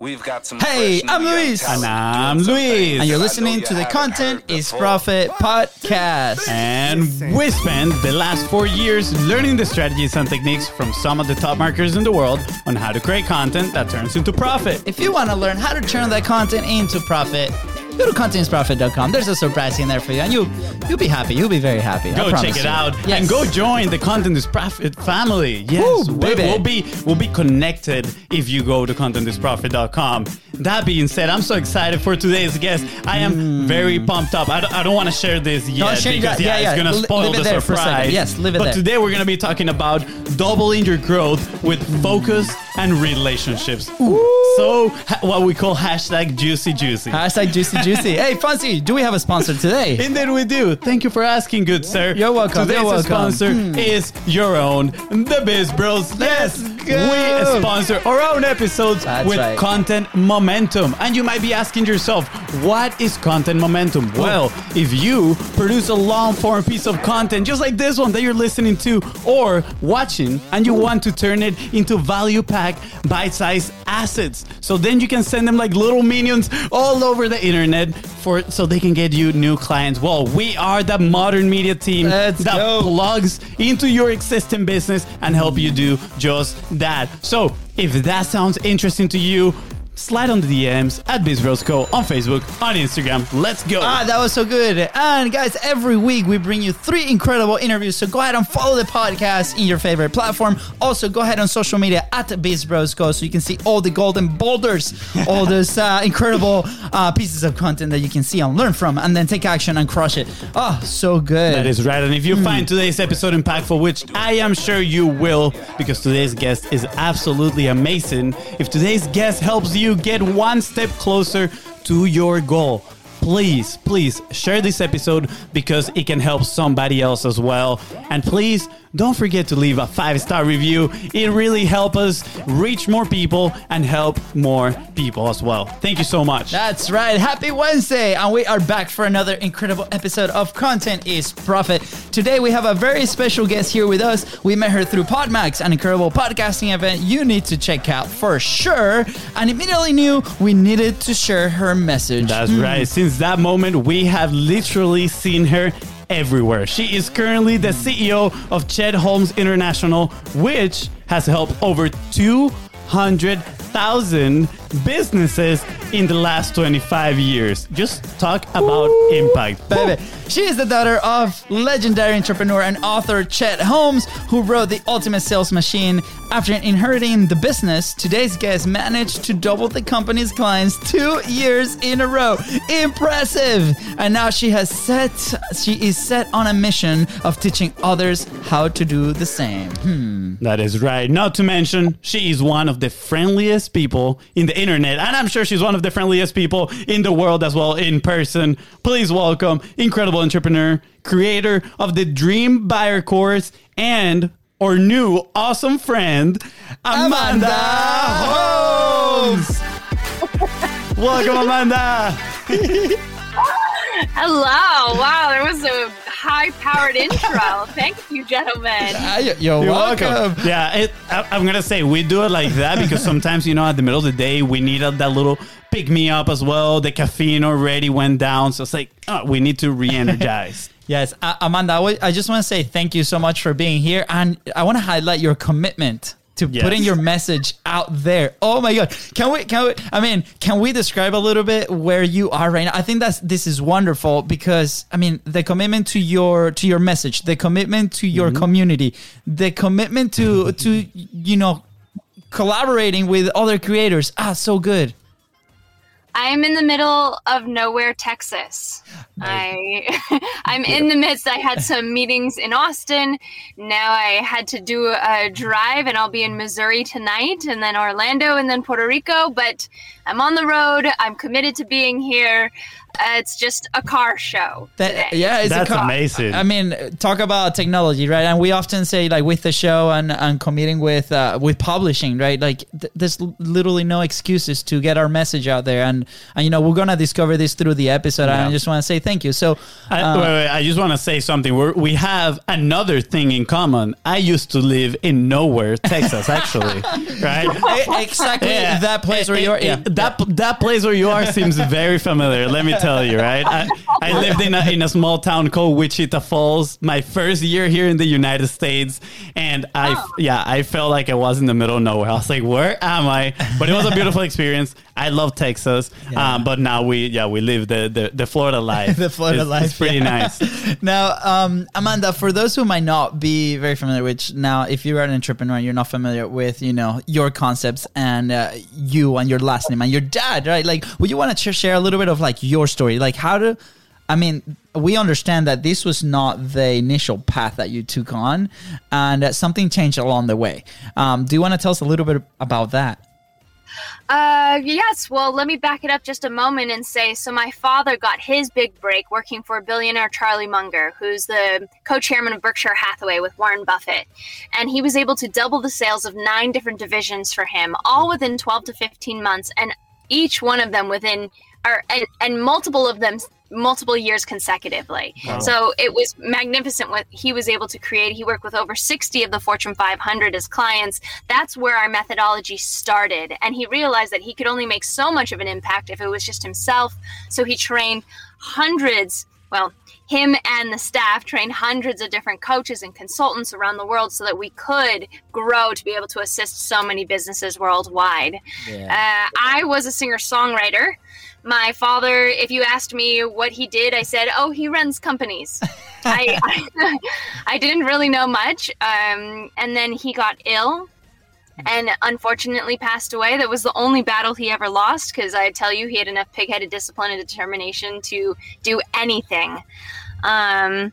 We've got some. Hey, I'm Luis. And I'm Luis. And you're that I know listening you to the Content is before. Profit podcast. And we spent the last four years learning the strategies and techniques from some of the top marketers in the world on how to create content that turns into profit. If you want to learn how to turn that content into profit, go to contentisprofit.com. There's a surprise in there for you, and you you'll be happy. You'll be very happy. Go check it you. out Yes. and go join the Content is Profit family. Yes, Woo, we- baby. we'll be we'll be connected if you go to contentisprofit.com. That being said, I'm so excited for today's guest. I am very hmm. pumped up. I don't, I don't want to share this yet because that. yeah, Yeah, it's gonna spoil it the there for a second. surprise. Yes, leave it but there. today we're gonna be talking about doubling your growth with focus and relationships. So ha- what we call hashtag juicy juicy. Hashtag juicy juicy. Hey, Fonzie, do we have a sponsor today? Indeed, we do. Thank you for asking, good sir. You're welcome, Today's you're welcome. sponsor hmm. is your own, the Biz Bros. Yes, go. we sponsor our own episodes That's with right. content momentum. And you might be asking yourself, what is content momentum? Well, if you produce a long form piece of content just like this one that you're listening to or watching, and you want to turn it into value pack, bite sized assets, so then you can send them like little minions all over the internet for so they can get you new clients. Well, we are the modern media team Let's that go. plugs into your existing business and help you do just that. So, if that sounds interesting to you, slide on the DMs at BizBrosCo on Facebook, on Instagram. Let's go. Ah, that was so good. And guys, every week we bring you three incredible interviews. So go ahead and follow the podcast in your favorite platform. Also, go ahead on social media at BizBrosCo so you can see all the golden boulders, all those uh, incredible uh, pieces of content that you can see and learn from, and then take action and crush it. Oh, so good. That is right. And if you find today's episode impactful, which I am sure you will, because today's guest is absolutely amazing, if today's guest helps you get one step closer to your goal, please, please share this episode because it can help somebody else as well. And please don't forget to leave a five star review. It really helps us reach more people and help more people as well. Thank you so much. That's right. Happy Wednesday. And we are back for another incredible episode of Content is Profit. Today we have a very special guest here with us. We met her through Podmax, an incredible podcasting event you need to check out for sure. And immediately knew we needed to share her message. That's hmm. right. Since that moment, we have literally seen her everywhere. She is currently the CEO of Chet Holmes International, which has helped over 200,000 businesses in the last 25 years. Just talk about impact. Baby. She is the daughter of legendary entrepreneur and author Chet Holmes, who wrote The Ultimate Sales Machine. After inheriting the business, today's guest managed to double the company's clients two years in a row. Impressive! And now she has set she is set on a mission of teaching others how to do the same. Hmm. That is right. Not to mention, she is one of the friendliest people in the internet. And I'm sure she's one of the friendliest people in the world as well in person. Please welcome incredible entrepreneur, creator of the Dream Buyer course, and our new awesome friend, Amanda, Holmes. welcome, Amanda. Hello. Wow, there was a high powered intro. Thank you, gentlemen. Ah, you're, you're You're welcome. welcome. Yeah, it, I, I'm gonna say we do it like that because sometimes you know at the middle of the day we need a, that little pick me up as well. The caffeine already went down, so it's like oh, we need to re-energize. Yes, uh, Amanda, I wa- I just want to say thank you so much for being here. And I want to highlight your commitment to Yes. putting your message out there. Oh my God. Can we, can we, I mean, can we describe a little bit where you are right now? I think that's, this is wonderful because, I mean, the commitment to your, to your message, the commitment to your community, the commitment to, to, you know, collaborating with other creators. Ah, so good. I am in the middle of nowhere, Texas. I I'm in the midst. I had some meetings in Austin. Now I had to do a drive and I'll be in Missouri tonight and then Orlando and then Puerto Rico, but I'm on the road. I'm committed to being here. Uh, it's just a car show. That, today. yeah, it's That's a co- amazing. I mean, talk about technology, right? And we often say, like, with the show and, and committing with uh, with publishing, right? Like, th- there's literally no excuses to get our message out there, and and you know we're gonna discover this through the episode. And I just want to say thank you. So, I, uh, wait, wait, I just want to say something. We're, we have another thing in common. I used to live in nowhere, Texas, actually, right? exactly Yeah. that place where you are. Yeah. That that place where you are seems very familiar. Let me tell you, right? I, I lived in a, in a small town called Wichita Falls. My first year here in the United States, and I Oh. yeah I felt like I was in the middle of nowhere. I was like, where am I? But it was a beautiful experience. I love Texas, Yeah. um, but now we yeah we live the the, the Florida life. The Florida It's- life, It's pretty yeah. nice. now, um, Amanda, for those who might not be very familiar, which now, if you're an entrepreneur, and you're not familiar with, you know, your concepts and uh, you and your last name and your dad, right? Like, would you want to share a little bit of like your story? Like, how to, I mean, we understand that this was not the initial path that you took on and uh, something changed along the way. Um, do you want to tell us a little bit about that? Uh, yes. Well, let me back it up just a moment and say so my father got his big break working for billionaire Charlie Munger, who's the co chairman of Berkshire Hathaway with Warren Buffett. And he was able to double the sales of nine different divisions for him, all within 12 to 15 months, and each one of them within, or, and, and multiple of them multiple years consecutively. So it was magnificent what he was able to create. He worked with over 60 of the Fortune 500 as clients. That's where our methodology started. And he realized that he could only make so much of an impact if it was just himself. So he trained hundreds, well, him and the staff trained hundreds of different coaches and consultants around the world so that we could grow to be able to assist so many businesses worldwide. Uh, I was a singer songwriter. My father, if you asked me what he did, I said, "Oh, he runs companies." I, I I didn't really know much, um, and then he got ill, and unfortunately passed away. That was the only battle he ever lost because I tell you, he had enough pig-headed discipline and determination to do anything. Um,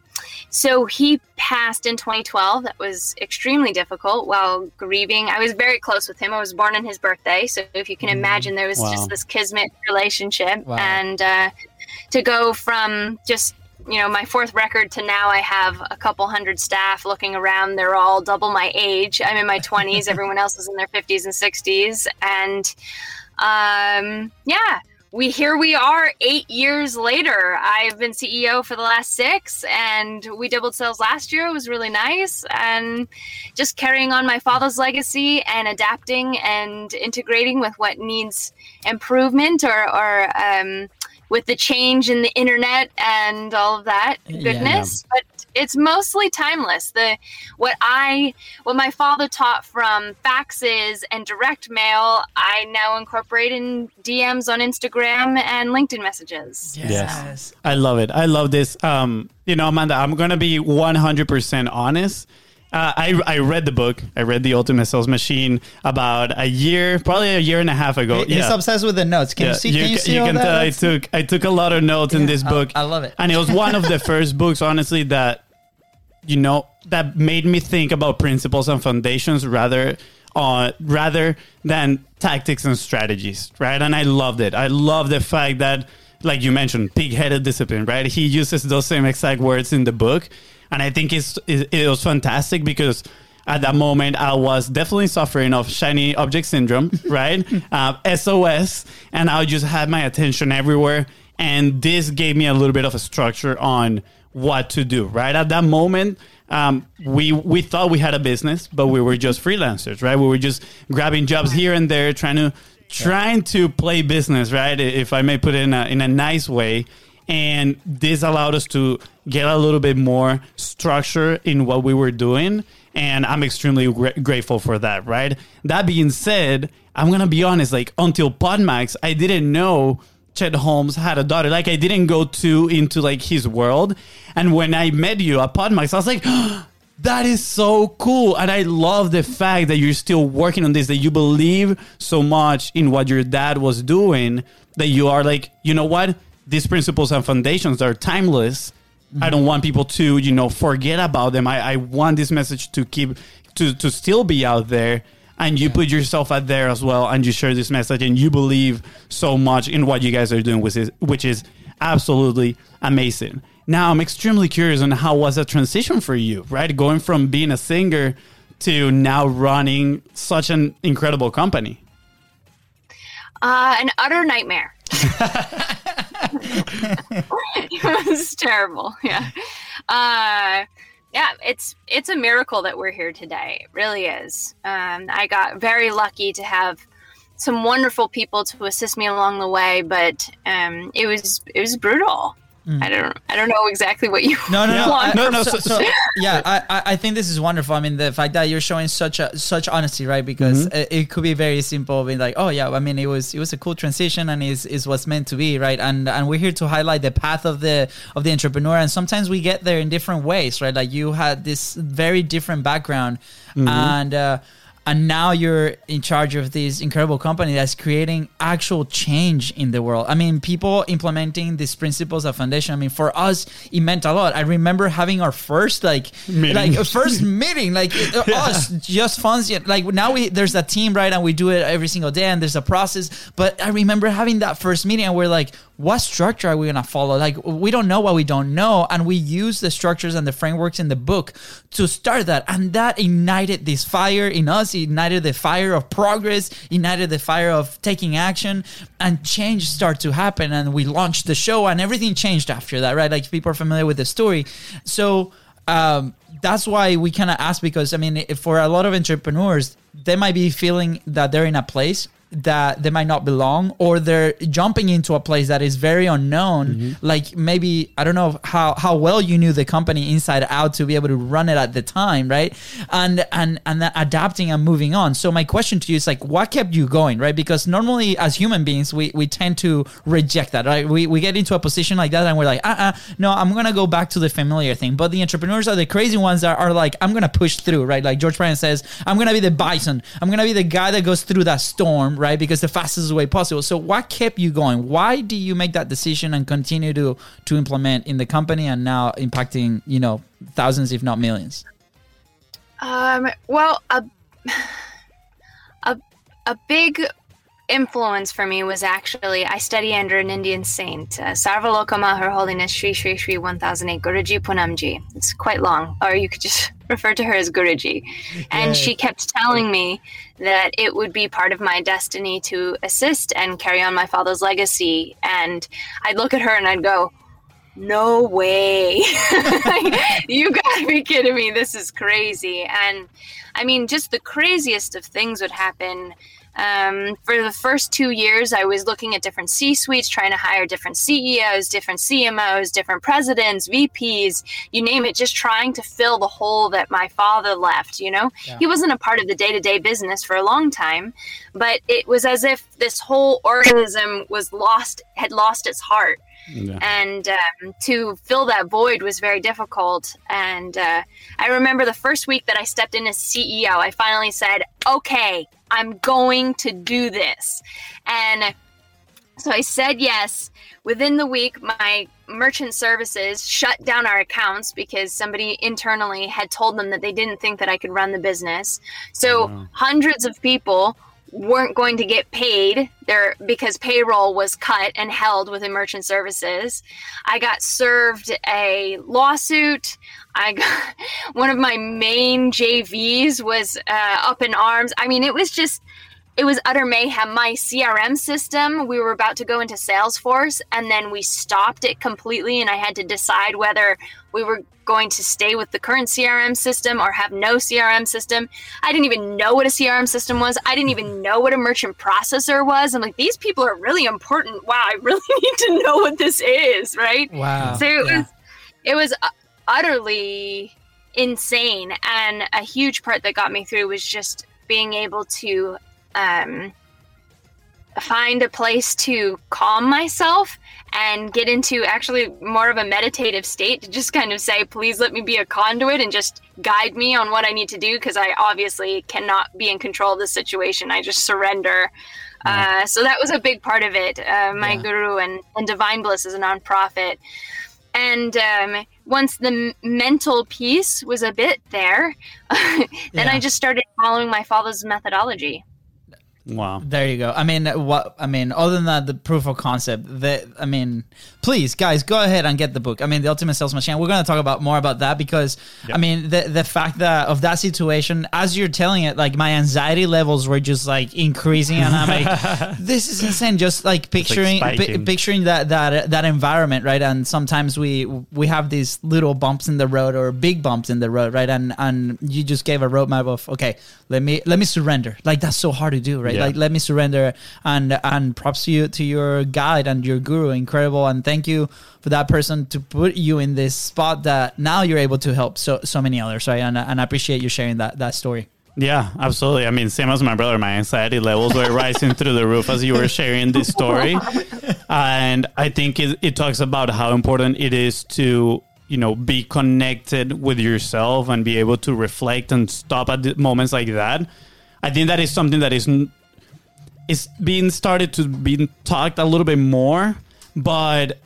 so he passed in 2012. That was extremely difficult while grieving. I was very close with him. I was born on his birthday, so if you can imagine, there was Wow. just this kismet relationship, Wow. and uh, to go from just you know my fourth record to now I have a couple hundred staff looking around. They're all double my age. I'm in my 20s. Everyone else is in their 50s and 60s, and um, yeah we here we are eight years later. I've been CEO for the last six, and we doubled sales last year. It was really nice, and just carrying on my father's legacy and adapting and integrating with what needs improvement or or um, with the change in the internet and all of that Yeah. goodness. But it's mostly timeless. The what I what my father taught from faxes and direct mail, I now incorporate in DMs on Instagram and LinkedIn messages. Yes. I love it. I love this. Um, you know, Amanda, I'm gonna be 100% honest. Uh, I I read the book. I read the Ultimate Sales Machine about a year, probably a year and a half ago. He's obsessed with the notes. Can Yeah, you see? Can you, see all can tell I took I took a lot of notes in this I- book. I love it. and it was one of the first books, honestly, that you know that made me think about principles and foundations rather uh, rather than tactics and strategies, right? And I loved it. I love the fact that, like you mentioned, pig-headed discipline, right? He uses those same exact words in the book, and I think it's it, was fantastic because at that moment I was definitely suffering of shiny object syndrome, right? uh, SOS, and I just had my attention everywhere, and this gave me a little bit of a structure on what to do, right? At that moment, um, we we thought we had a business, but we were just freelancers, right? We were just grabbing jobs here and there, trying to trying to play business, right? If I may put it in a in a nice way. And this allowed us to get a little bit more structure in what we were doing. And I'm extremely gra- grateful for that, right? That being said, I'm going to be honest, like until Podmax, I didn't know Chet Holmes had a daughter. Like I didn't go too into like his world. And when I met you at Podmax, I was like, that is so cool. And I love the fact that you're still working on this, that you believe so much in what your dad was doing, that you are like, you know what? These principles and foundations are timeless. I don't want people to, you know, forget about them. I, I want this message to keep to to still be out there. And you put yourself out there as well, and you share this message, and you believe so much in what you guys are doing, which is which is absolutely amazing. Now I'm extremely curious on how was that transition for you, right? Going from being a singer to now running such an incredible company. Uh, an utter nightmare. it was terrible. Yeah. Uh, yeah, it's it's a miracle that we're here today. It really is. Um, I got very lucky to have some wonderful people to assist me along the way, but um, it was it was brutal. Mm. I don't I don't know exactly what you no no no I, no no so, so, yeah I I think this is wonderful I mean the fact that you're showing such a such honesty right because mm-hmm. it, it, could be very simple being like oh yeah I mean it was it was a cool transition and is is what's meant to be right and and we're here to highlight the path of the of the entrepreneur and sometimes we get there in different ways right like you had this very different background mm-hmm. and. uh and now you're in charge of this incredible company that's creating actual change in the world. I mean, people implementing these principles of foundation. I mean, for us, it meant a lot. I remember having our first like meeting. like first meeting, like uh, yeah. us just funds. Like now we there's a team right, and we do it every single day, and there's a process. But I remember having that first meeting, and we're like, what structure are we going to follow? Like, we don't know what we don't know. And we use the structures and the frameworks in the book to start that. And that ignited this fire in us, ignited the fire of progress, ignited the fire of taking action, and change started to happen. And we launched the show, and everything changed after that, right? Like, people are familiar with the story. So, um, that's why we kind of ask because I mean, for a lot of entrepreneurs, they might be feeling that they're in a place that they might not belong or they're jumping into a place that is very unknown. Mm-hmm. like maybe i don't know how how well you knew the company inside out to be able to run it at the time right? And and and adapting and moving on. So my question to you is like what kept you going right? Because normally as human beings we we tend to reject that right? We, we get into a position like that and we're like uh-uh no i'm gonna go back to the familiar thing. But the entrepreneurs are the crazy ones that are like i'm gonna push through right? Like george bryan says i'm gonna be the bison. I'm gonna be the guy that goes through that storm right? Because the fastest way possible. So what kept you going? Why do you make that decision and continue to to implement in the company and now impacting, you know, thousands if not millions? Um, well, a a a big influence for me was actually I study under an Indian saint, uh, Sarvalokama, Her Holiness Sri Sri Sri 1008 Guruji Punamji. It's quite long, or you could just refer to her as Guruji. And she kept telling me that it would be part of my destiny to assist and carry on my father's legacy. And I'd look at her and I'd go, no way. you gotta be kidding me. This is crazy. And I mean, just the craziest of things would happen um, for the first two years, I was looking at different C suites, trying to hire different CEOs, different CMOs, different presidents, VPs, you name it, just trying to fill the hole that my father left. You know, yeah. he wasn't a part of the day to day business for a long time, but it was as if this whole organism was lost, had lost its heart. Yeah. And um, to fill that void was very difficult. And uh, I remember the first week that I stepped in as CEO, I finally said, okay, I'm going to do this. And so I said yes. Within the week, my merchant services shut down our accounts because somebody internally had told them that they didn't think that I could run the business. So oh, hundreds of people weren't going to get paid there because payroll was cut and held within merchant services. I got served a lawsuit. I got one of my main JVs was uh, up in arms. I mean, it was just it was utter mayhem. My CRM system, we were about to go into Salesforce and then we stopped it completely and I had to decide whether we were going to stay with the current CRM system or have no CRM system. I didn't even know what a CRM system was. I didn't even know what a merchant processor was. I'm like, these people are really important. Wow, I really need to know what this is, right? Wow. So it yeah. was it was utterly insane and a huge part that got me through was just being able to um, find a place to calm myself and get into actually more of a meditative state to just kind of say, please let me be a conduit and just guide me on what I need to do because I obviously cannot be in control of the situation. I just surrender. Yeah. Uh, so that was a big part of it. Uh, my yeah. guru and, and Divine Bliss is a nonprofit. And um, once the mental piece was a bit there, then yeah. I just started following my father's methodology. Wow. There you go. I mean, what? I mean, other than that, the proof of concept. That I mean, please, guys, go ahead and get the book. I mean, the Ultimate Sales Machine. We're going to talk about more about that because Yep. I mean, the the fact that of that situation, as you're telling it, like my anxiety levels were just like increasing, and I'm like, this is insane. Just like picturing, pi- spiking. picturing that that that environment, right? And sometimes we we have these little bumps in the road or big bumps in the road, right? And and you just gave a roadmap of okay, let me let me surrender. Like that's so hard to do, right? Yeah. Like let me surrender. And and props to you to your guide and your guru, incredible. And thank you for that person to put you in this spot that now you're able to help so so many others, right? And and I appreciate you sharing that that story. Yeah, absolutely. I mean, same as my brother, my anxiety levels were rising through the roof as you were sharing this story. And I think it, it talks about how important it is to, you know, be connected with yourself and be able to reflect and stop at moments like that. I think that is something that is is being started to be talked a little bit more, but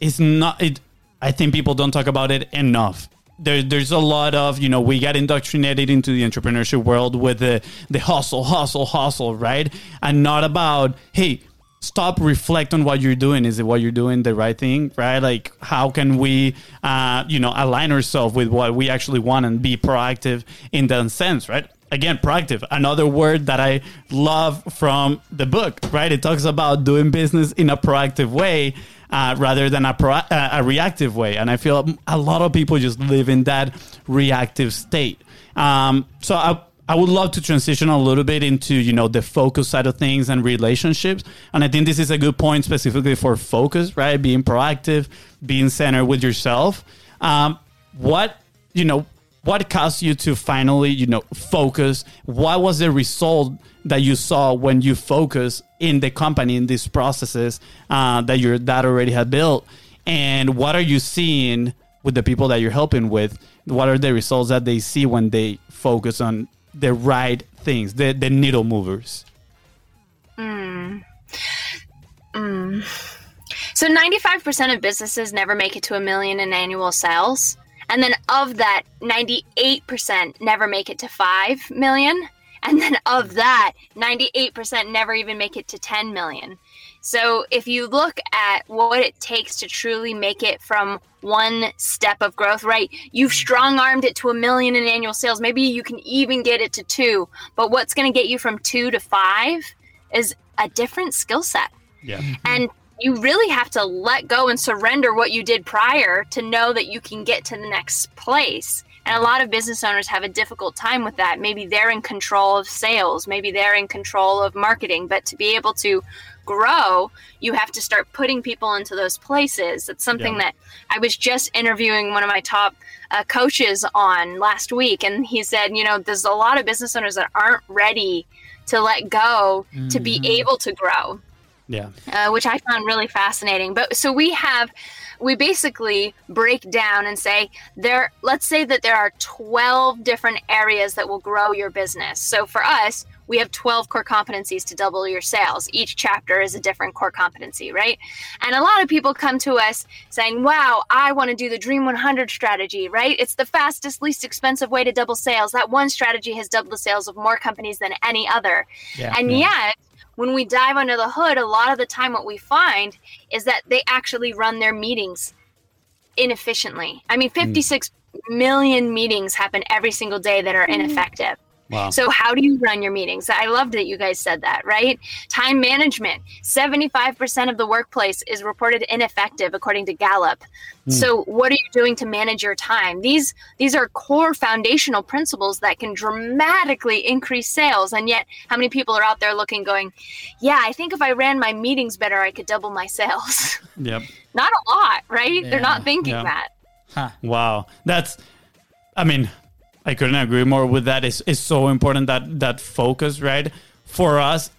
it's not. It. I think people don't talk about it enough. There, there's a lot of you know we got indoctrinated into the entrepreneurship world with the the hustle, hustle, hustle, right? And not about hey, stop, reflect on what you're doing. Is it what you're doing the right thing, right? Like how can we, uh, you know, align ourselves with what we actually want and be proactive in that sense, right? Again proactive. Another word that i love from the book right? It talks about doing business in a proactive way uh, rather than a, pro- uh, a reactive way. And i feel a lot of people just live in that reactive state. Um, so I, I would love to transition a little bit into you know the focus side of things and relationships. And i think this is a good point specifically for focus right? Being proactive being centered with yourself. Um, what you know what caused you to finally you know focus? What was the result that you saw when you focus in the company in these processes uh, that your dad already had built? And what are you seeing with the people that you're helping with? What are the results that they see when they focus on the right things the, the needle movers? So 95% of businesses never make it to a million in annual sales. And then of that, 98% never make it to 5 million. And then of that, 98% never even make it to 10 million. So if you look at what it takes to truly make it from one step of growth, right? You've strong armed it to a million in annual sales. Maybe you can even get it to two. But what's going to get you from two to five is a different skill set. yeah mm-hmm. And you really have to let go and surrender what you did prior to know that you can get to the next place. And a lot of business owners have a difficult time with that. Maybe they're in control of sales, maybe they're in control of marketing, but to be able to grow, you have to start putting people into those places. It's something Yeah. that I was just interviewing one of my top uh, coaches on last week, and he said, you know, there's a lot of business owners that aren't ready to let go to be able to grow yeah uh, which I found really fascinating. But so we have, we basically break down and say there. Let's say that there are twelve different areas that will grow your business. So for us, we have twelve core competencies to double your sales. Each chapter is a different core competency, right? And a lot of people come to us saying, "Wow, I want to do the Dream 100 strategy, right? It's the fastest, least expensive way to double sales. That one strategy has doubled the sales of more companies than any other." Yeah. and yet when we dive under the hood, a lot of the time what we find is that they actually run their meetings inefficiently. I mean, hmm. 56 million meetings happen every single day that are hmm. ineffective. Wow So, how do you run your meetings? I loved that you guys said that, right? Time management 75% of the workplace is reported ineffective, according to Gallup. Hmm. So, what are you doing to manage your time? These, these are core foundational principles that can dramatically increase sales. And yet, how many people are out there looking, going, Yeah, I think if I ran my meetings better, I could double my sales? yep not a lot, right? They're not thinking yeah. that. Huh. Wow, that's. I mean, I couldn't agree more with that. It's, it's so important that that focus, right? For us,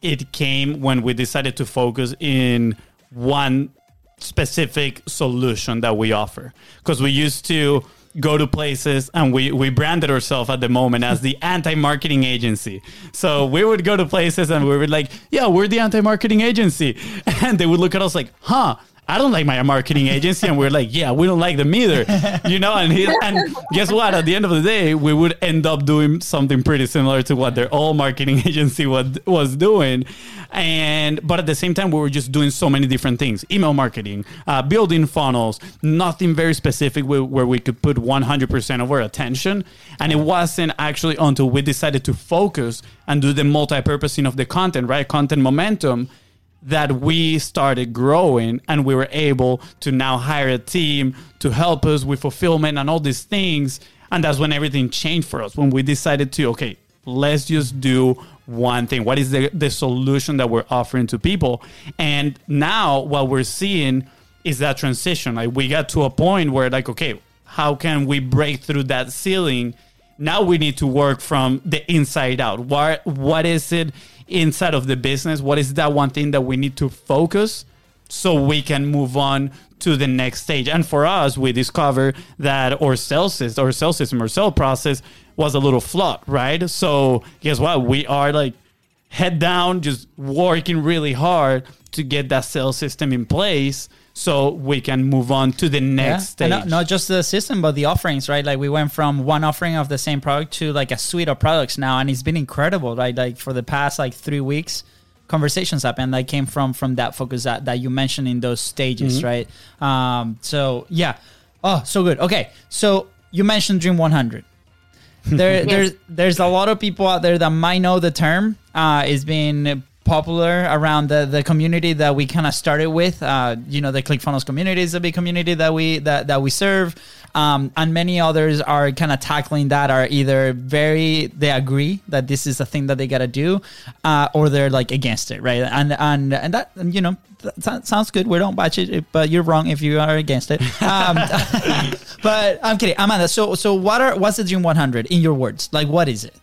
it came when we decided to focus in one specific solution that we offer, because we used to go to places and we, we branded ourselves at the moment as the anti-marketing agency so we would go to places and we would like yeah we're the anti-marketing agency and they would look at us like huh I don't like my marketing agency. And we're like, yeah, we don't like them either. You know, and he, and guess what? At the end of the day, we would end up doing something pretty similar to what their old marketing agency was, was doing. And, but at the same time, we were just doing so many different things email marketing, uh, building funnels, nothing very specific where, where we could put 100% of our attention. And it wasn't actually until we decided to focus and do the multi purposing of the content, right? Content momentum that we started growing and we were able to now hire a team to help us with fulfillment and all these things. And that's when everything changed for us when we decided to, okay, let's just do one thing. What is the, the solution that we're offering to people? And now what we're seeing is that transition. Like we got to a point where like, okay, how can we break through that ceiling? Now we need to work from the inside out. What what is it inside of the business? What is that one thing that we need to focus so we can move on to the next stage? And for us, we discover that our sales system, our sales system, our sales process was a little flawed, right? So guess what? We are like head down, just working really hard to get that sales system in place so we can move on to the next yeah. stage. Not, not, just the system, but the offerings, right? Like we went from one offering of the same product to like a suite of products now, and it's been incredible, right? Like for the past like three weeks, conversations happen that came from from that focus that, that you mentioned in those stages, mm-hmm. right? Um, so yeah, oh, so good. Okay, so you mentioned Dream 100. There, there's there's a lot of people out there that might know the term. Uh, it's been popular around the, the community that we kind of started with. Uh, you know, the ClickFunnels community is a big community that we that, that we serve. Um, and many others are kind of tackling that are either very they agree that this is a thing that they gotta do, uh, or they're like against it, right? And and and that you know that sounds good. We don't batch it, but you're wrong if you are against it. Um, but I'm kidding, Amanda. So so what are what's the Dream 100 in your words? Like what is it?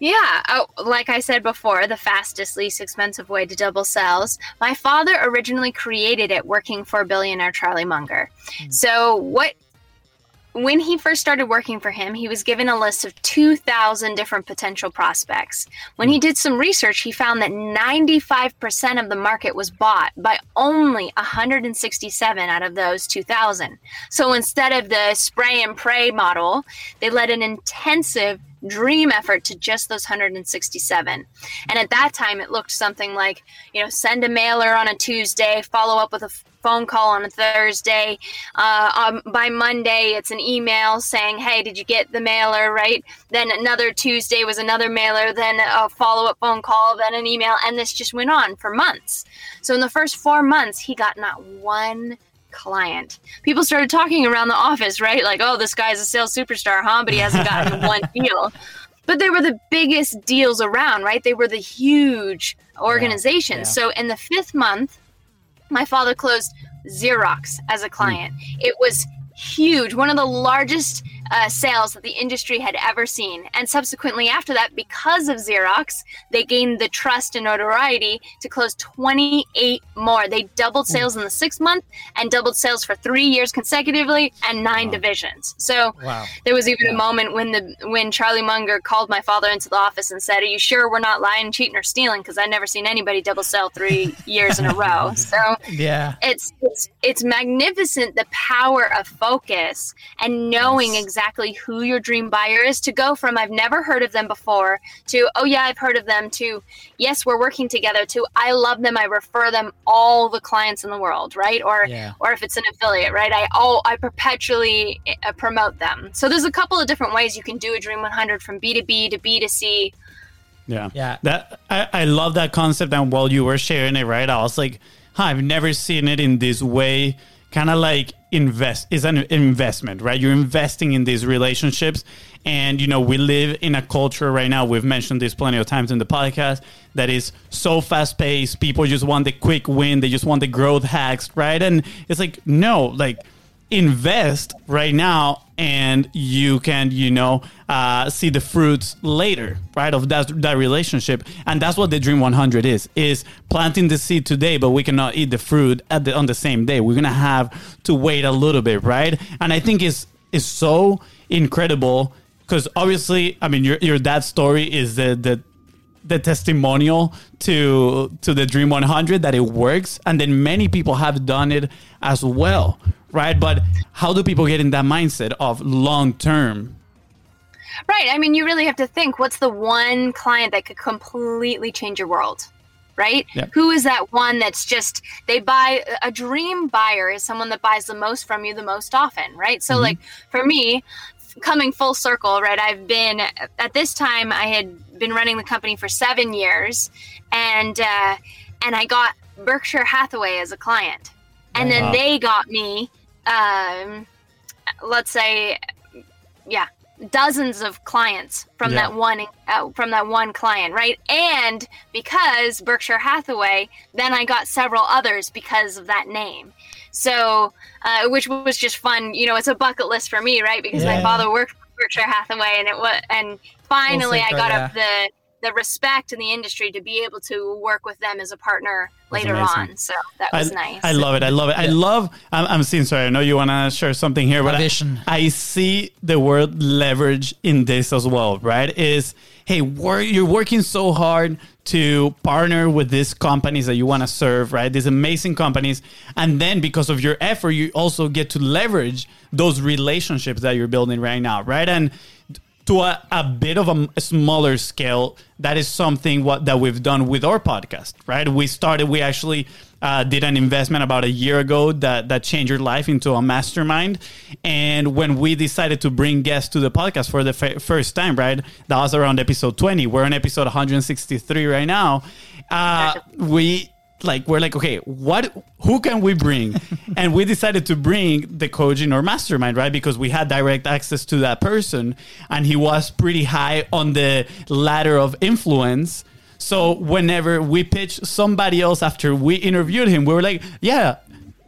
Yeah, oh, like I said before, the fastest, least expensive way to double sales. My father originally created it working for billionaire Charlie Munger. Mm. So, what when he first started working for him, he was given a list of 2,000 different potential prospects. When he did some research, he found that 95% of the market was bought by only 167 out of those 2,000. So instead of the spray and pray model, they led an intensive dream effort to just those 167. And at that time, it looked something like, you know, send a mailer on a Tuesday, follow up with a phone call on a Thursday. Uh, um, by Monday, it's an email saying, hey, did you get the mailer, right? Then another Tuesday was another mailer, then a follow up phone call, then an email. And this just went on for months. So in the first four months, he got not one client. People started talking around the office, right? Like, oh, this guy's a sales superstar, huh? But he hasn't gotten one deal. But they were the biggest deals around, right? They were the huge organizations. Yeah, yeah. So in the fifth month, my father closed Xerox as a client. Mm. It was huge, one of the largest uh, sales that the industry had ever seen. And subsequently, after that, because of Xerox, they gained the trust and notoriety to close 28 more. They doubled hmm. sales in the sixth month and doubled sales for three years consecutively and nine wow. divisions. So wow. there was even yeah. a moment when the when Charlie Munger called my father into the office and said, "Are you sure we're not lying, cheating, or stealing? Because I've never seen anybody double sell three years in a row." So yeah, it's it's it's magnificent the power of focus and knowing yes. exactly exactly who your dream buyer is to go from. I've never heard of them before to oh yeah I've heard of them to yes we're working together to I love them I refer them all the clients in the world right? Or yeah. or if it's an affiliate right? I all I perpetually uh, promote them. So there's a couple of different ways you can do a dream 100 from B2B to B2C yeah. Yeah. That I, I love that concept and while you were sharing it right I was like huh, I've never seen it in this way kind of like invest is an investment right? You're investing in these relationships. And you know we live in a culture right now we've mentioned this plenty of times in the podcast that is so fast paced people just want the quick win. They just want the growth hacks right? And it's like no like invest right now and you can you know uh, see the fruits later right of that that relationship. And that's what the dream 100 is is planting the seed today but we cannot eat the fruit at the on the same day. We're gonna have to wait a little bit right? And i think it's is so incredible because obviously i mean your, your dad's story is the the the testimonial to to the Dream 100 that it works, and then many people have done it as well, right? But how do people get in that mindset of long term? Right. I mean, you really have to think what's the one client that could completely change your world? Right? Yep. Who is that one that's just they buy a dream buyer is someone that buys the most from you the most often, right? So mm-hmm. like for me, coming full circle, right? I've been at this time I had been running the company for 7 years and uh and I got Berkshire Hathaway as a client. And then Wow. they got me um let's say yeah dozens of clients from Yeah. that one uh, from that one client right and because berkshire hathaway then i got several others because of that name so uh, which was just fun you know it's a bucket list for me right because Yeah. my father worked berkshire hathaway and it was and finally i circle, got yeah. up the the respect in the industry to be able to work with them as a partner That's later amazing. on so that I, was nice I love it. I love it. I love. I'm, I'm seeing. Sorry, I know you want to share something here, but I. I see the word leverage in this as well. Right? Is hey, wor- you're working so hard to partner with these companies that you want to serve. Right? These amazing companies, and then because of your effort, you also get to leverage those relationships that you're building right now. Right? And to a, a bit of a, m- smaller scale, that is something what that we've done with our podcast, right? We started, we actually uh, did an investment about a year ago that that changed your life into a mastermind. And when we decided to bring guests to the podcast for the f- first time, right? That was around episode 20. We're on episode 163 right now. Uh, we like we're like okay what who can we bring and we decided to bring the coach in our mastermind right because we had direct access to that person and he was pretty high on the ladder of influence so whenever we pitched somebody else after we interviewed him we were like yeah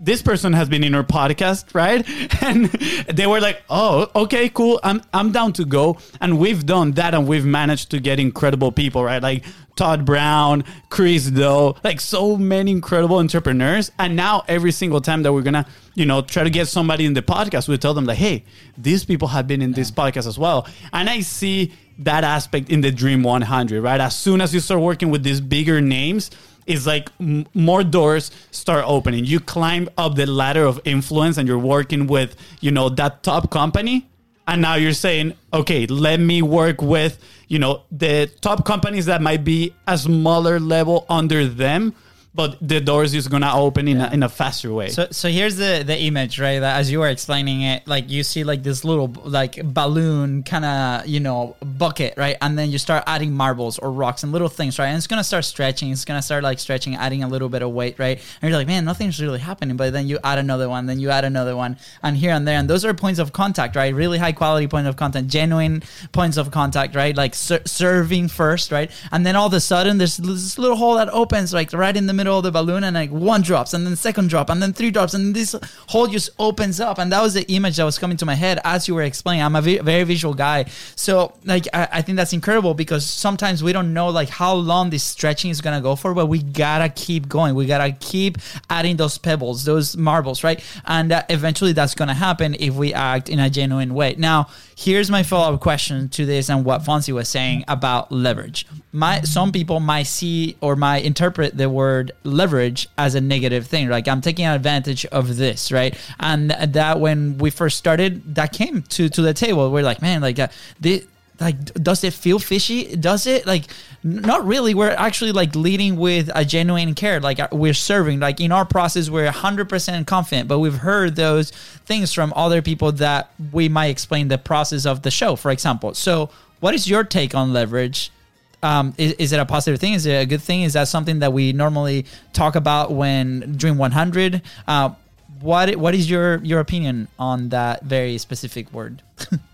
this person has been in our podcast, right? And they were like, "Oh, okay, cool. I'm I'm down to go." And we've done that, and we've managed to get incredible people, right? Like Todd Brown, Chris Do, like so many incredible entrepreneurs. And now every single time that we're gonna, you know, try to get somebody in the podcast, we tell them like, "Hey, these people have been in this podcast as well." And I see that aspect in the Dream 100, right? As soon as you start working with these bigger names it's like m- more doors start opening. You climb up the ladder of influence and you're working with, you know, that top company. And now you're saying, okay, let me work with, you know, the top companies that might be a smaller level under them, but the doors is gonna open in, a, in a faster way. So, so here's the the image, right? That as you were explaining it, like you see like this little like balloon kind of you know bucket, right? And then you start adding marbles or rocks and little things, right? And it's gonna start stretching. It's gonna start like stretching, adding a little bit of weight, right? And you're like, man, nothing's really happening. But then you add another one, then you add another one, and here and there, and those are points of contact, right? Really high quality point of contact, genuine points of contact, right? Like ser- serving first, right? And then all of a sudden, there's this little hole that opens, like right in the middle of the balloon, and like one drops, and then second drop, and then three drops, and this hole just opens up. And that was the image that was coming to my head as you were explaining. I'm a vi- very visual guy, so like I, I think that's incredible because sometimes we don't know like how long this stretching is gonna go for, but we gotta keep going. We gotta keep adding those pebbles, those marbles, right? And uh, eventually, that's gonna happen if we act in a genuine way. Now, here's my follow up question to this and what Fonzie was saying about leverage. My some people might see or might interpret the word leverage as a negative thing. Like I'm taking advantage of this, right? And that when we first started, that came to to the table. We're like, man, like uh, the like does it feel fishy does it like not really we're actually like leading with a genuine care like uh, we're serving like in our process we're 100% confident but we've heard those things from other people that we might explain the process of the show for example so what is your take on leverage um, is, is it a positive thing? Is it a good thing? Is that something that we normally talk about when Dream 100? Uh, what What is your your opinion on that very specific word?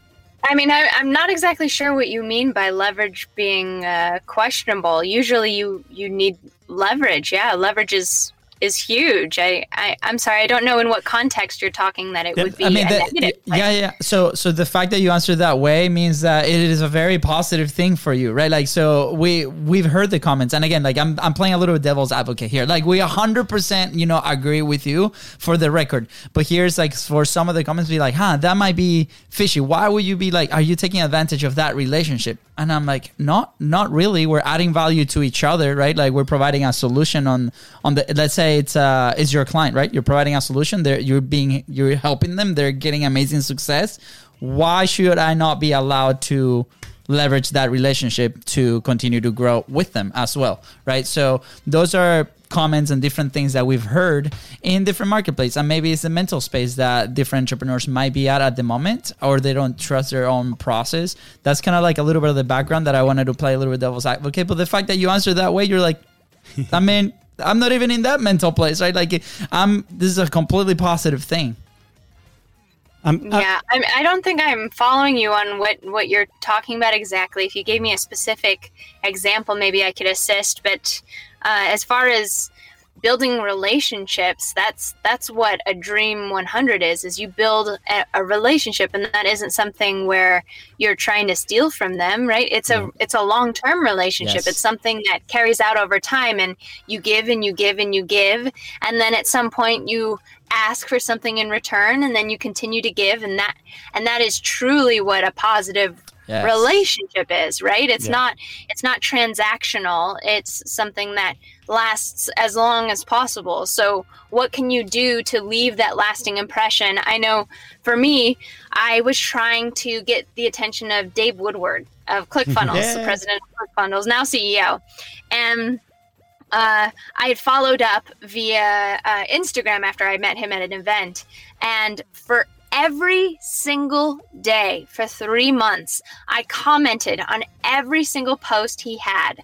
I mean, I, I'm not exactly sure what you mean by leverage being uh, questionable. Usually, you you need leverage. Yeah, leverage is is huge. I, I I'm sorry, I don't know in what context you're talking that it would be. I mean, that, negative, yeah, yeah. So, so the fact that you answered that way means that it is a very positive thing for you, right? Like, so we we've heard the comments, and again, like I'm I'm playing a little devil's advocate here. Like, we 100 percent, you know, agree with you for the record. But here's like for some of the comments, be like, huh, that might be fishy. Why would you be like, are you taking advantage of that relationship? And I'm like, not not really. We're adding value to each other, right? Like we're providing a solution on on the let's say it's uh is your client, right? You're providing a solution. They're you're being you're helping them. They're getting amazing success. Why should I not be allowed to leverage that relationship to continue to grow with them as well, right? So those are comments and different things that we've heard in different marketplaces and maybe it's the mental space that different entrepreneurs might be at at the moment or they don't trust their own process that's kind of like a little bit of the background that i wanted to play a little bit devil's advocate but the fact that you answer that way you're like i mean i'm not even in that mental place right like i'm this is a completely positive thing I'm, I- Yeah, I, I don't think I'm following you on what what you're talking about exactly. If you gave me a specific example, maybe I could assist. But uh, as far as building relationships, that's that's what a dream 100 is. Is you build a, a relationship, and that isn't something where you're trying to steal from them, right? It's a mm-hmm. it's a long term relationship. Yes. It's something that carries out over time, and you give and you give and you give, and then at some point you ask for something in return and then you continue to give and that and that is truly what a positive Yes. relationship is right it's Yeah. not it's not transactional it's something that lasts as long as possible. So what can you do to leave that lasting impression? I know for me i was trying to get the attention of dave woodward of clickfunnels the president of clickfunnels now ceo and uh, I had followed up via uh, Instagram after I met him at an event, and for every single day for three months, I commented on every single post he had.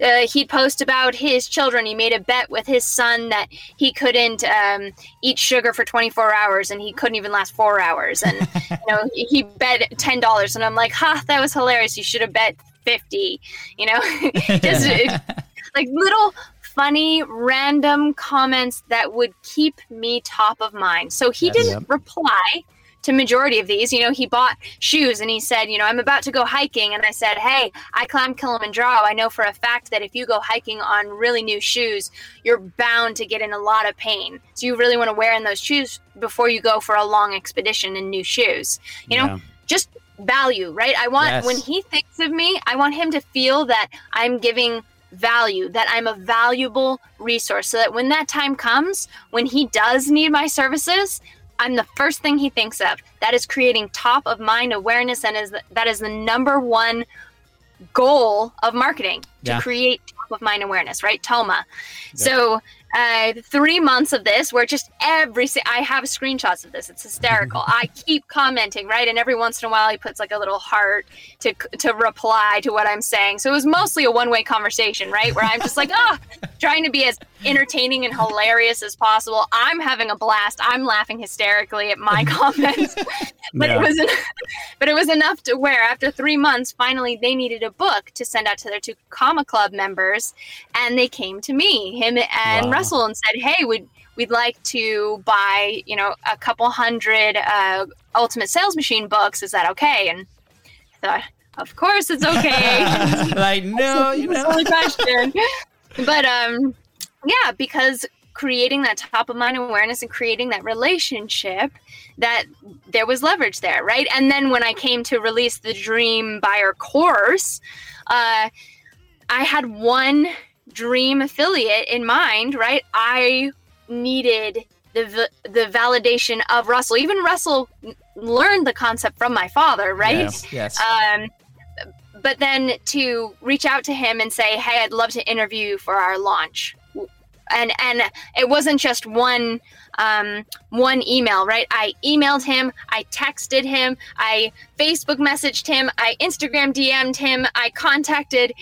Uh, he'd post about his children. He made a bet with his son that he couldn't um, eat sugar for 24 hours, and he couldn't even last four hours. And you know, he bet ten dollars, and I'm like, "Ha, that was hilarious. You should have bet 50." You know, just like little funny random comments that would keep me top of mind. So he Yes. didn't reply to majority of these. You know, he bought shoes and he said, you know, I'm about to go hiking and I said, "Hey, I climbed Kilimanjaro. I know for a fact that if you go hiking on really new shoes, you're bound to get in a lot of pain. So you really want to wear in those shoes before you go for a long expedition in new shoes." You know, just value, right? I want Yes. when he thinks of me, I want him to feel that I'm giving value, that I'm a valuable resource, so that when that time comes, when he does need my services, I'm the first thing he thinks of. That is creating top of mind awareness, and is that is the number one goal of marketing to create top of mind awareness, right? Toma. So uh, three months of this, where just every si- I have screenshots of this. It's hysterical. I keep commenting, right, and every once in a while he puts like a little heart to to reply to what I'm saying. So it was mostly a one way conversation, right, where I'm just like, ah, trying to be as entertaining and hilarious as possible. I'm having a blast. I'm laughing hysterically at my comments, but Yeah. it was, but it was enough to where after three months, finally they needed a book to send out to their two comma club members, and they came to me, him and Wow. Russell, and said, "Hey, would we'd like to buy, you know, a couple hundred uh, Ultimate Sales Machine books. Is that okay?" And I thought, of course it's okay. like no, you know. Question. But um, yeah, because creating that top of mind awareness and creating that relationship that there was leverage there right and then when i came to release the dream buyer course uh, i had one dream affiliate in mind right i needed the the validation of russell even russell learned the concept from my father right Yes. yes. um, but then to reach out to him and say, "Hey, I'd love to interview you for our launch," and and it wasn't just one um, one email, right? I emailed him, I texted him, I Facebook messaged him, I Instagram DM'd him, I contacted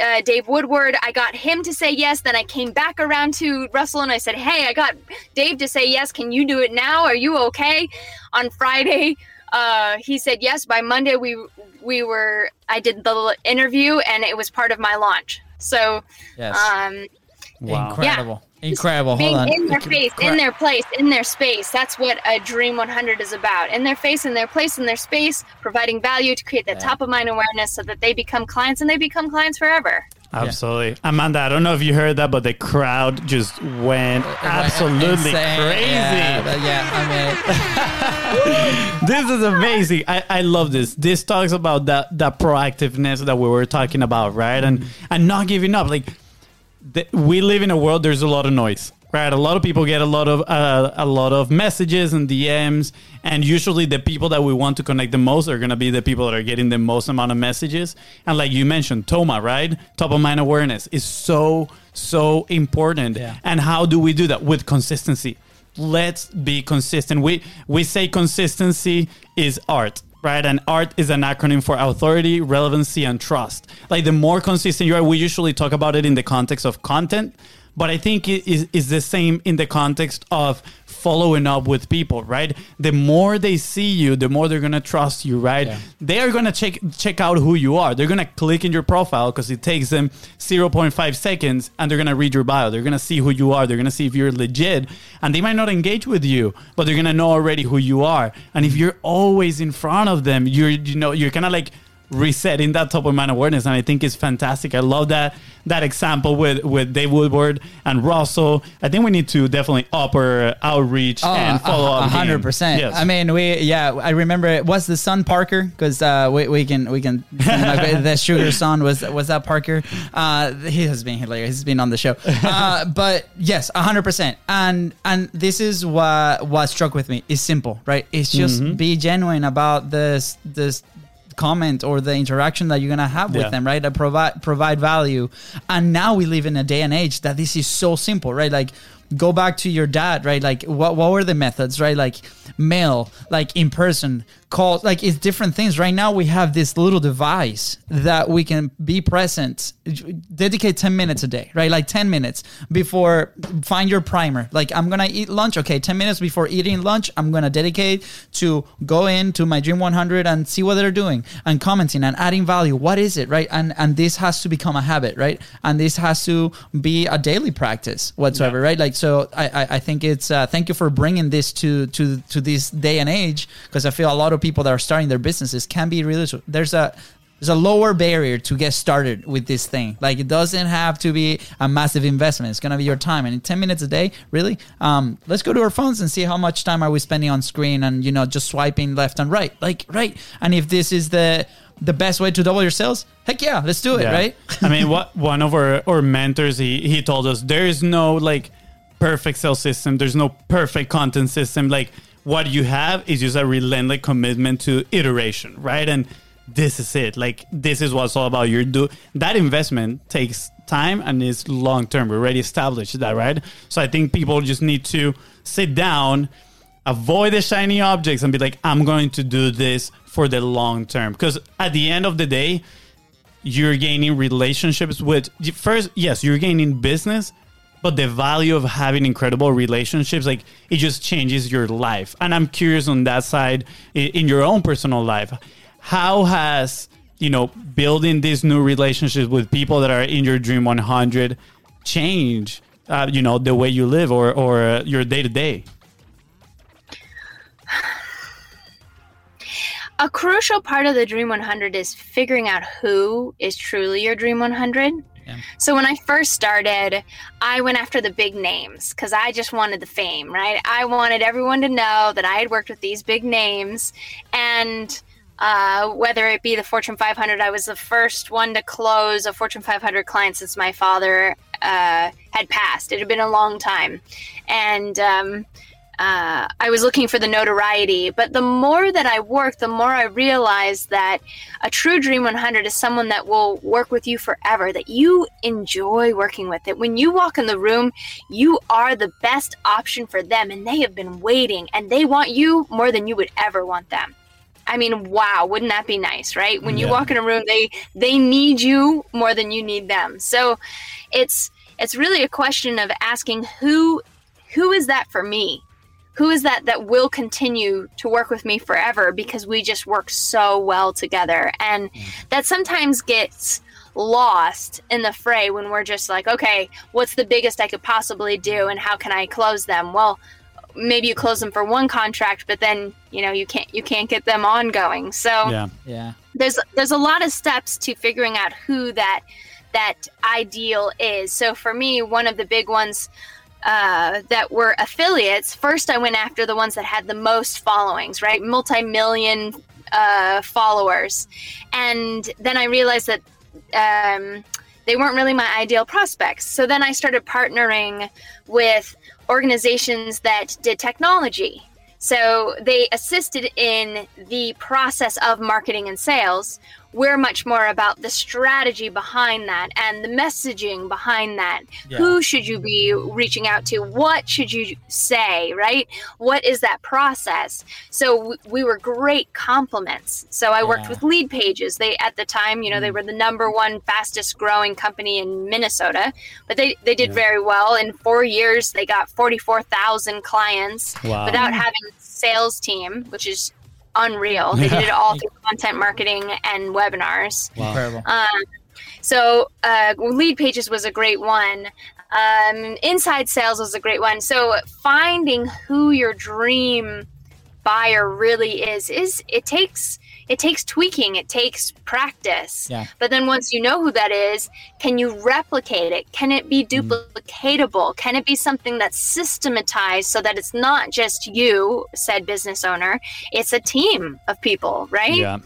uh, Dave Woodward. I got him to say yes. Then I came back around to Russell and I said, "Hey, I got Dave to say yes. Can you do it now? Are you okay?" On Friday, uh, he said yes. By Monday, we we were. I did the interview and it was part of my launch. So yes. um, Wow. Incredible. Incredible. being Hold on. in their Okay, face, cra- in their place, in their space. That's what a Dream 100 is about. In their face, in their place, in their space, providing value to create that top of mind awareness so that they become clients and they become clients forever. Absolutely. Amanda, I don't know if you heard that, but the crowd just went absolutely Insane. crazy. Yeah, yeah, I mean, this is amazing. I, I love this. This talks about that that proactiveness that we were talking about, right? And and not giving up. Like the, we live in a world. There's a lot of noise, right? A lot of people get a lot of uh, a lot of messages and DMs, and usually the people that we want to connect the most are gonna be the people that are getting the most amount of messages. And like you mentioned, Toma, right? Top of mind awareness is so so important. Yeah. And how do we do that with consistency? Let's be consistent. We we say consistency is art, right? And art is an acronym for authority, relevancy, and trust. Like the more consistent you are, we usually talk about it in the context of content, but I think it is, is the same in the context of following up with people, right? The more they see you, the more they're gonna trust you, right? Yeah. They are gonna check check out who you are. They're gonna click in your profile because it takes them 0.5 seconds and they're gonna read your bio. They're gonna see who you are. They're gonna see if you're legit. And they might not engage with you, but they're gonna know already who you are. And if you're always in front of them, you're you know, you're kinda like resetting that top of mind awareness and I think it's fantastic. I love that that example with with Dave Woodward and Russell. I think we need to definitely up our outreach and follow Oh, a up. hundred percent. Yes. I mean, we yeah. I remember it was the son Parker because uh, we, we can we can the sugar son was was that Parker. Uh, he has been hilarious. He's been on the show. Uh, but yes, a hundred percent. And and this is what what struck with me. It's simple, right? It's just Mm-hmm. be genuine about this this comment or the interaction that you're gonna have with them, right? That provide provide value. And now we live in a day and age that this is so simple, right? Like go back to your dad, right? Like what what were the methods, right? Like mail, like in person, call, like it's different things. Right now we have this little device that we can be present, dedicate 10 minutes a day, right? Like 10 minutes before find your primer. Like I'm gonna eat lunch, okay, 10 minutes before eating lunch, I'm gonna dedicate to go into my Dream 100 and see what they're doing and commenting and adding value. What is it, right? And and this has to become a habit, right? And this has to be a daily practice whatsoever, right? Like so, I I, I think it's uh, thank you for bringing this to to to this day and age because I feel a lot of people that are starting their businesses can be really there's a there's a lower barrier to get started with this thing. Like it doesn't have to be a massive investment. It's gonna be your time, and in ten minutes a day, really. Um, let's go to our phones and see how much time are we spending on screen and you know just swiping left and right, like right. And if this is the the best way to double your sales, heck yeah, let's do it, Yeah. right? I mean, what one of our, our mentors he he told us there is no like perfect sales system. There's no perfect content system. Like what you have is just a relentless commitment to iteration, right? And this is it. Like this is what's all about. You're do that investment takes time and is long term. We already established that, right? So I think people just need to sit down avoid the shiny objects and be like i'm going to do this for the long term because at the end of the day you're gaining relationships with first yes you're gaining business but the value of having incredible relationships like it just changes your life and i'm curious on that side in your own personal life how has you know building these new relationships with people that are in your dream 100 change uh, you know the way you live or or uh, your day to day A crucial part of the Dream 100 is figuring out who is truly your Dream 100. So when I first started, I went after the big names because I just wanted the fame, right? I wanted everyone to know that I had worked with these big names, and uh, whether it be the Fortune 500, I was the first one to close a Fortune 500 client since my father uh, had passed. It had been a long time, and um, uh, I was looking for the notoriety. But the more that I worked, the more I realized that a true Dream 100 is someone that will work with you forever, that you enjoy working with it. When you walk in the room, you are the best option for them, and they have been waiting, and they want you more than you would ever want them. I mean, wow, wouldn't that be nice, right? When you Yeah. walk in a room, they they need you more than you need them. So it's it's really a question of asking who who is that for me? Who is that that will continue to work with me forever because we just work so well together? And that sometimes gets lost in the fray when we're just like, okay, what's the biggest I could possibly do and how can I close them? Well, maybe you close them for one contract, but then, you know, you can't you can't get them ongoing. So Yeah. Yeah. there's there's a lot of steps to figuring out who that that ideal is. So for me, one of the big ones uh, that were affiliates. First, I went after the ones that had the most followings, right? Multi-million uh, followers, and then I realized that um, they weren't really my ideal prospects. So then I started partnering with organizations that did technology. So they assisted in the process of marketing and sales. We're much more about the strategy behind that and the messaging behind that. Yeah. Who should you be reaching out to? What should you say, right? What is that process? So w- we were great compliments. So I worked Yeah. with Leadpages. They at the time, you know, they mm. were the number one fastest growing company in Minnesota, but they they did very well. In 4 years they got 44,000 clients Wow. without having a sales team, which is unreal. They did it all through content marketing and webinars. Incredible. Um, so uh, Leadpages was a great one. Um, inside sales was a great one. So finding who your dream buyer really is is it takes it takes tweaking it takes practice Yeah. but then once you know who that is can you replicate it can it be duplicatable can it be something that's systematized so that it's not just you said business owner it's a team of people right Yeah,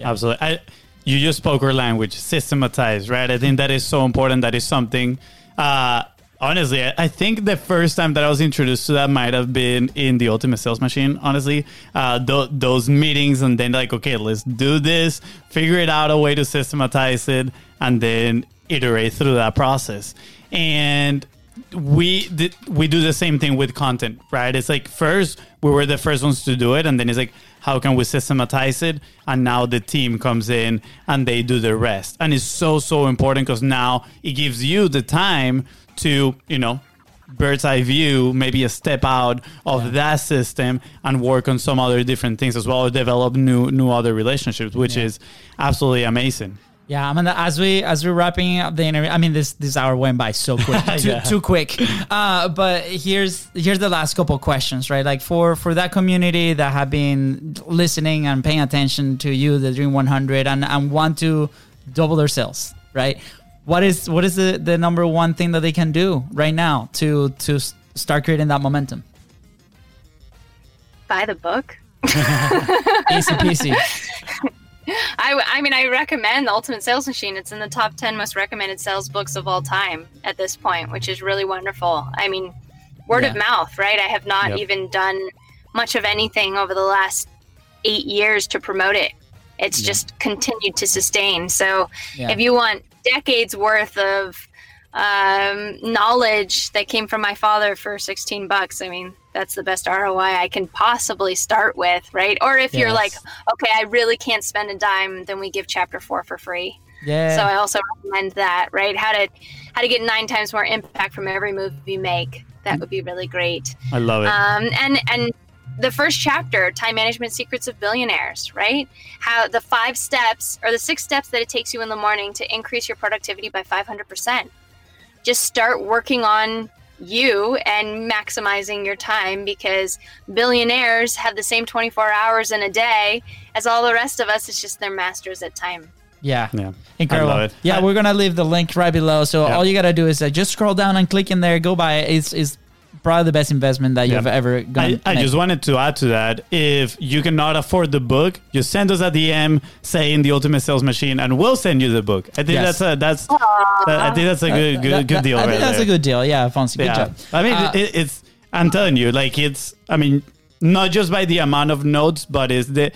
absolutely. I, you just spoke our language, systematized, right? I think that is so important. That is something. Uh, honestly, I, think the first time that I was introduced to that might have been in the Ultimate Sales Machine. Honestly, uh, th- those meetings, and then like, okay, let's do this, figure it out a way to systematize it, and then iterate through that process. And we did, we do the same thing with content, right? It's like first we were the first ones to do it, and then it's like how can we systematize it? And now the team comes in and they do the rest, and it's so so important because now it gives you the time to you know bird's eye view, maybe a step out of that system and work on some other different things as well, or develop new new other relationships, which is absolutely amazing. Yeah, I mean, as we as we're wrapping up the interview, I mean, this this hour went by so quick, too, Yeah. too quick. Uh, but here's here's the last couple questions, right? Like for for that community that have been listening and paying attention to you, the Dream 100, and and want to double their sales, right? What is what is the the number one thing that they can do right now to to start creating that momentum? buy the book Easy peasy. I, I mean, I recommend the Ultimate Sales Machine. It's in the top 10 most recommended sales books of all time at this point, which is really wonderful. I mean, word of mouth, right? I have not Yep. even done much of anything over the last eight years to promote it. It's just continued to sustain. So Yeah. if you want decades worth of um, knowledge that came from my father for 16 bucks, I mean, that's the best ROI I can possibly start with, right? Or if you're like, okay, I really can't spend a dime, then we give chapter four for free. Yeah. So I also recommend that, right? How to how to get nine times more impact from every move you make. That would be really great. I love it. Um, and and the first chapter, time management secrets of billionaires, right? How the five steps or the six steps that it takes you in the morning to increase your productivity by 500%. Just start working on you and maximizing your time because billionaires have the same 24 hours in a day as all the rest of us. It's just they're masters at time. Yeah. Yeah. Incredible. I love it. Yeah, I- we're gonna leave the link right below. So Yeah. all you gotta do is uh, just scroll down and click in there. Go buy it. It's, it's probably the best investment that you've Yeah. ever gone. I, I just wanted to add to that. If you cannot afford the book, just send us a DM saying the Ultimate Sales Machine, and we'll send you the book. I think Yes. that's a that's. that- I think that's a good good, That- good deal. I think right that's there. a good deal. Yeah, Fonzie, good yeah. job. I mean, Uh, it, it's. I'm telling you, like it's. I mean, not just by the amount of notes, but it's the.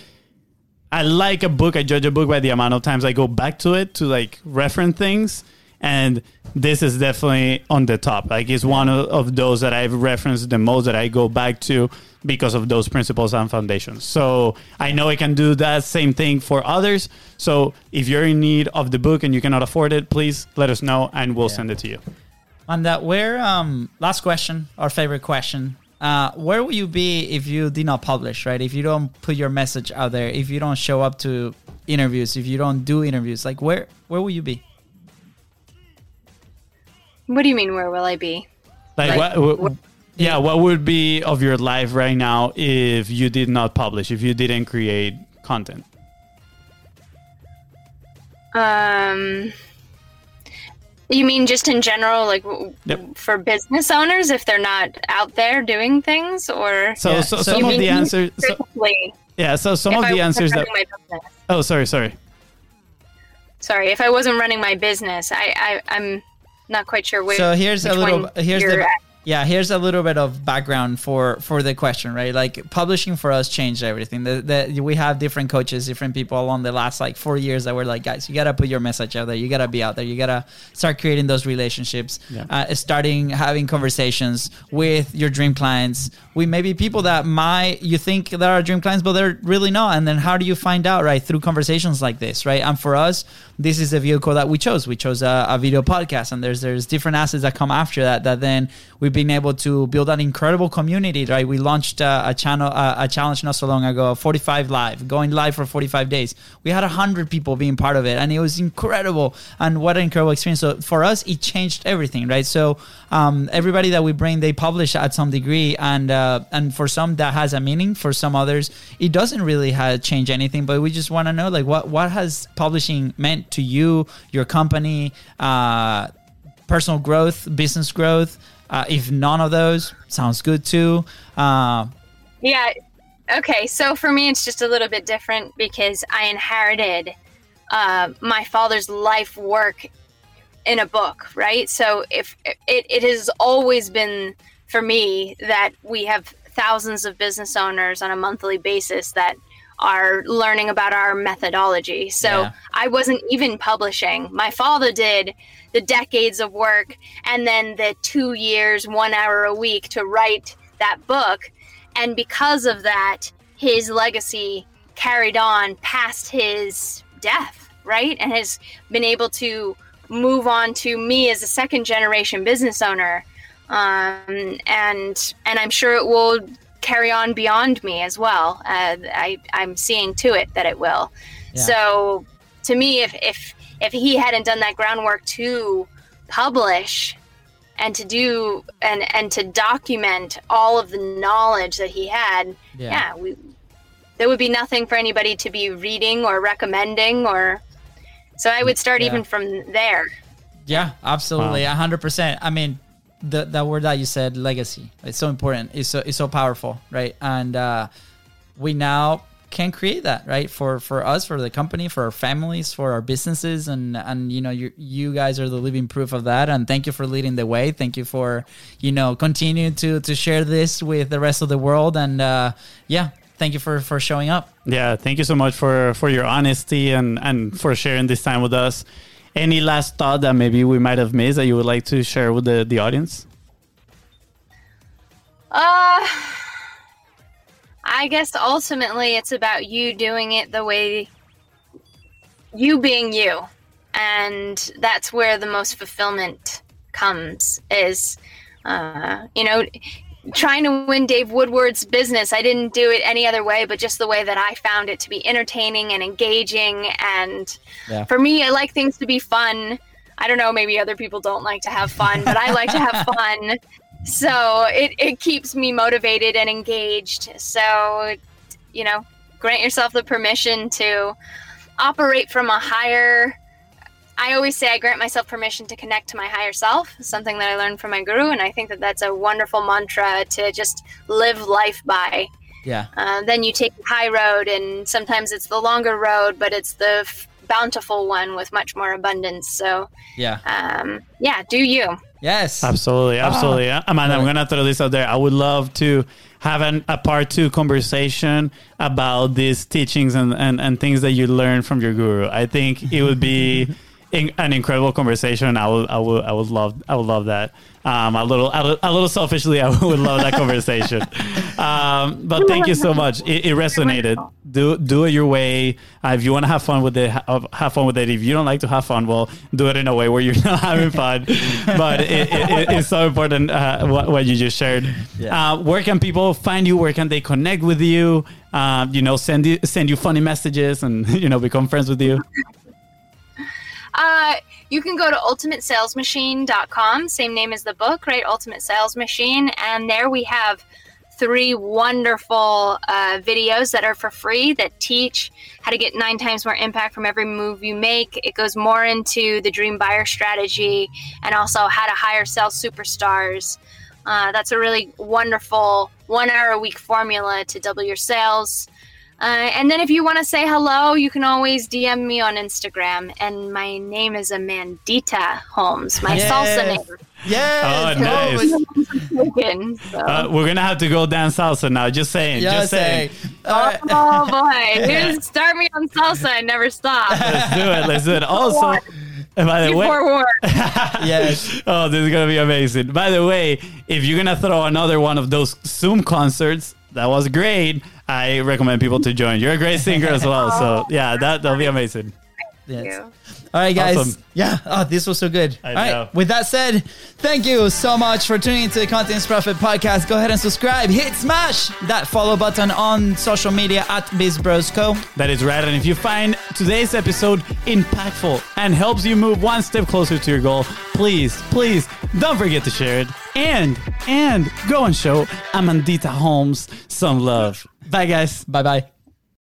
I like a book. I judge a book by the amount of times I go back to it to like reference things. And this is definitely on the top. Like it's one of, of those that I've referenced the most that I go back to because of those principles and foundations. So I know I can do that same thing for others. So if you're in need of the book and you cannot afford it, please let us know and we'll send it to you. And that, where um, last question, our favorite question. Uh, where will you be if you did not publish? Right, if you don't put your message out there, if you don't show up to interviews, if you don't do interviews, like where where will you be? What do you mean? Where will I be? Like, Like, what, what- yeah, what would be of your life right now if you did not publish, if you didn't create content? Um, you mean just in general, like Yep. for business owners, if they're not out there doing things, or So, Yeah, so, so some of the answers. So, yeah, so some of I the answers that. my business. Oh, sorry, sorry. Sorry, if I wasn't running my business, I, I I'm not quite sure where. So here's a little. Here's the. at. Yeah, here's a little bit of background for for the question, right? Like publishing for us changed everything. The, the, we have different coaches, different people along the last like four years that were like, guys, you gotta put your message out there. You gotta be out there. You gotta start creating those relationships. Yeah. Uh, starting having conversations with your dream clients. We maybe people that might you think that are dream clients, but they're really not. And then how do you find out, right? Through conversations like this, right? And for us, this is the vehicle that we chose. We chose a, a video podcast, and there's there's different assets that come after that. That then we've been able to build an incredible community, right? We launched uh, a channel, uh, a challenge not so long ago, 45 live, going live for 45 days. We had hundred people being part of it, and it was incredible. And what an incredible experience! So for us, it changed everything, right? So um, everybody that we bring, they publish at some degree, and uh, and for some that has a meaning. For some others, it doesn't really have change anything. But we just want to know, like, what what has publishing meant to you, your company, uh, personal growth, business growth. Uh, if none of those sounds good too. Uh, Yeah. Okay. So for me, it's just a little bit different because I inherited uh, my father's life work in a book, right? So if it, it has always been for me that we have thousands of business owners on a monthly basis that are learning about our methodology. So Yeah. I wasn't even publishing. My father did the decades of work and then the two years, one hour a week to write that book. And because of that, his legacy carried on past his death, right? And has been able to move on to me as a second generation business owner. Um, and and I'm sure it will carry on beyond me as well. Uh, I, I'm seeing to it that it will. Yeah. So to me, if, if if he hadn't done that groundwork to publish and to do and and to document all of the knowledge that he had, Yeah. yeah, we there would be nothing for anybody to be reading or recommending or so I would start Yeah. even from there. Yeah, absolutely, a hundred percent. I mean, the that word that you said, legacy, it's so important. It's so it's so powerful, right? And uh, we now can create that, right? For for us, for the company, for our families, for our businesses, and and you know, you you guys are the living proof of that. And thank you for leading the way. Thank you for you know continue to to share this with the rest of the world. And uh, yeah, thank you for for showing up. Yeah, thank you so much for for your honesty and and for sharing this time with us. Any last thought that maybe we might have missed that you would like to share with the the audience? Uh I guess ultimately it's about you doing it the way you being you. And that's where the most fulfillment comes is uh, you know, trying to win Dave Woodward's business. I didn't do it any other way, but just the way that I found it to be entertaining and engaging. And Yeah. for me, I like things to be fun. I don't know, maybe other people don't like to have fun, but I like to have fun. So it, it keeps me motivated and engaged. So, you know, grant yourself the permission to operate from a higher I always say I grant myself permission to connect to my higher self, something that I learned from my guru, and I think that that's a wonderful mantra to just live life by. Yeah, Uh, then you take the high road, and sometimes it's the longer road, but it's the f- bountiful one with much more abundance. So, yeah, um, yeah, do you? yes, Absolutely, absolutely. Amanda, I'm gonna throw this out there. I would love to have an, a part two conversation about these teachings and, and, and things that you learned from your guru. I think it would be in, an incredible conversation. I would, I would, I would love, I would love that. Um, a little, a, little- selfishly, I would love that conversation. Um, but thank you so much. It, it resonated. Do, do it your way. Uh, if you want to have fun with it, ha- have fun with it. If you don't like to have fun, well, do it in a way where you're not having fun. But it, it, it's so important uh, what, what you just shared. Yeah. Uh, where can people find you? Where can they connect with you? Uh, you know, send you send you funny messages and you know become friends with you. Uh, you can go to ultimatesalesmachine.com, same name as the book, right? Ultimate Sales Machine. And there we have three wonderful uh, videos that are for free that teach how to get nine times more impact from every move you make. It goes more into the dream buyer strategy and also how to hire sales superstars. Uh, that's a really wonderful one hour a week formula to double your sales. Uh, and then if you want to say hello, you can always DM me on Instagram. And my name is Amandita Holmes, my Yes. salsa name. Yes. Oh, nice. So. Uh, we're gonna have to go down salsa now. Just saying. Yeah, just saying. say. All right. Oh boy, you start me on salsa, I never stop. Let's do it. Let's do it. Also, by the way, war. yes. oh, this is gonna be amazing. By the way, if you're gonna throw another one of those Zoom concerts, that was great. I recommend people to join. You're a great singer as well, so yeah, that that'll be amazing. Yes. you. All right, guys. Awesome. Yeah. Oh, this was so good. I All right. know. With that said, thank you so much for tuning into the Content Is Profit podcast. Go ahead and subscribe. Hit smash that follow button on social media at BizBrosCo. That is right. And if you find today's episode impactful and helps you move one step closer to your goal, please, please don't forget to share it. And and go and show Amandita Holmes some love. Bye guys. Bye bye.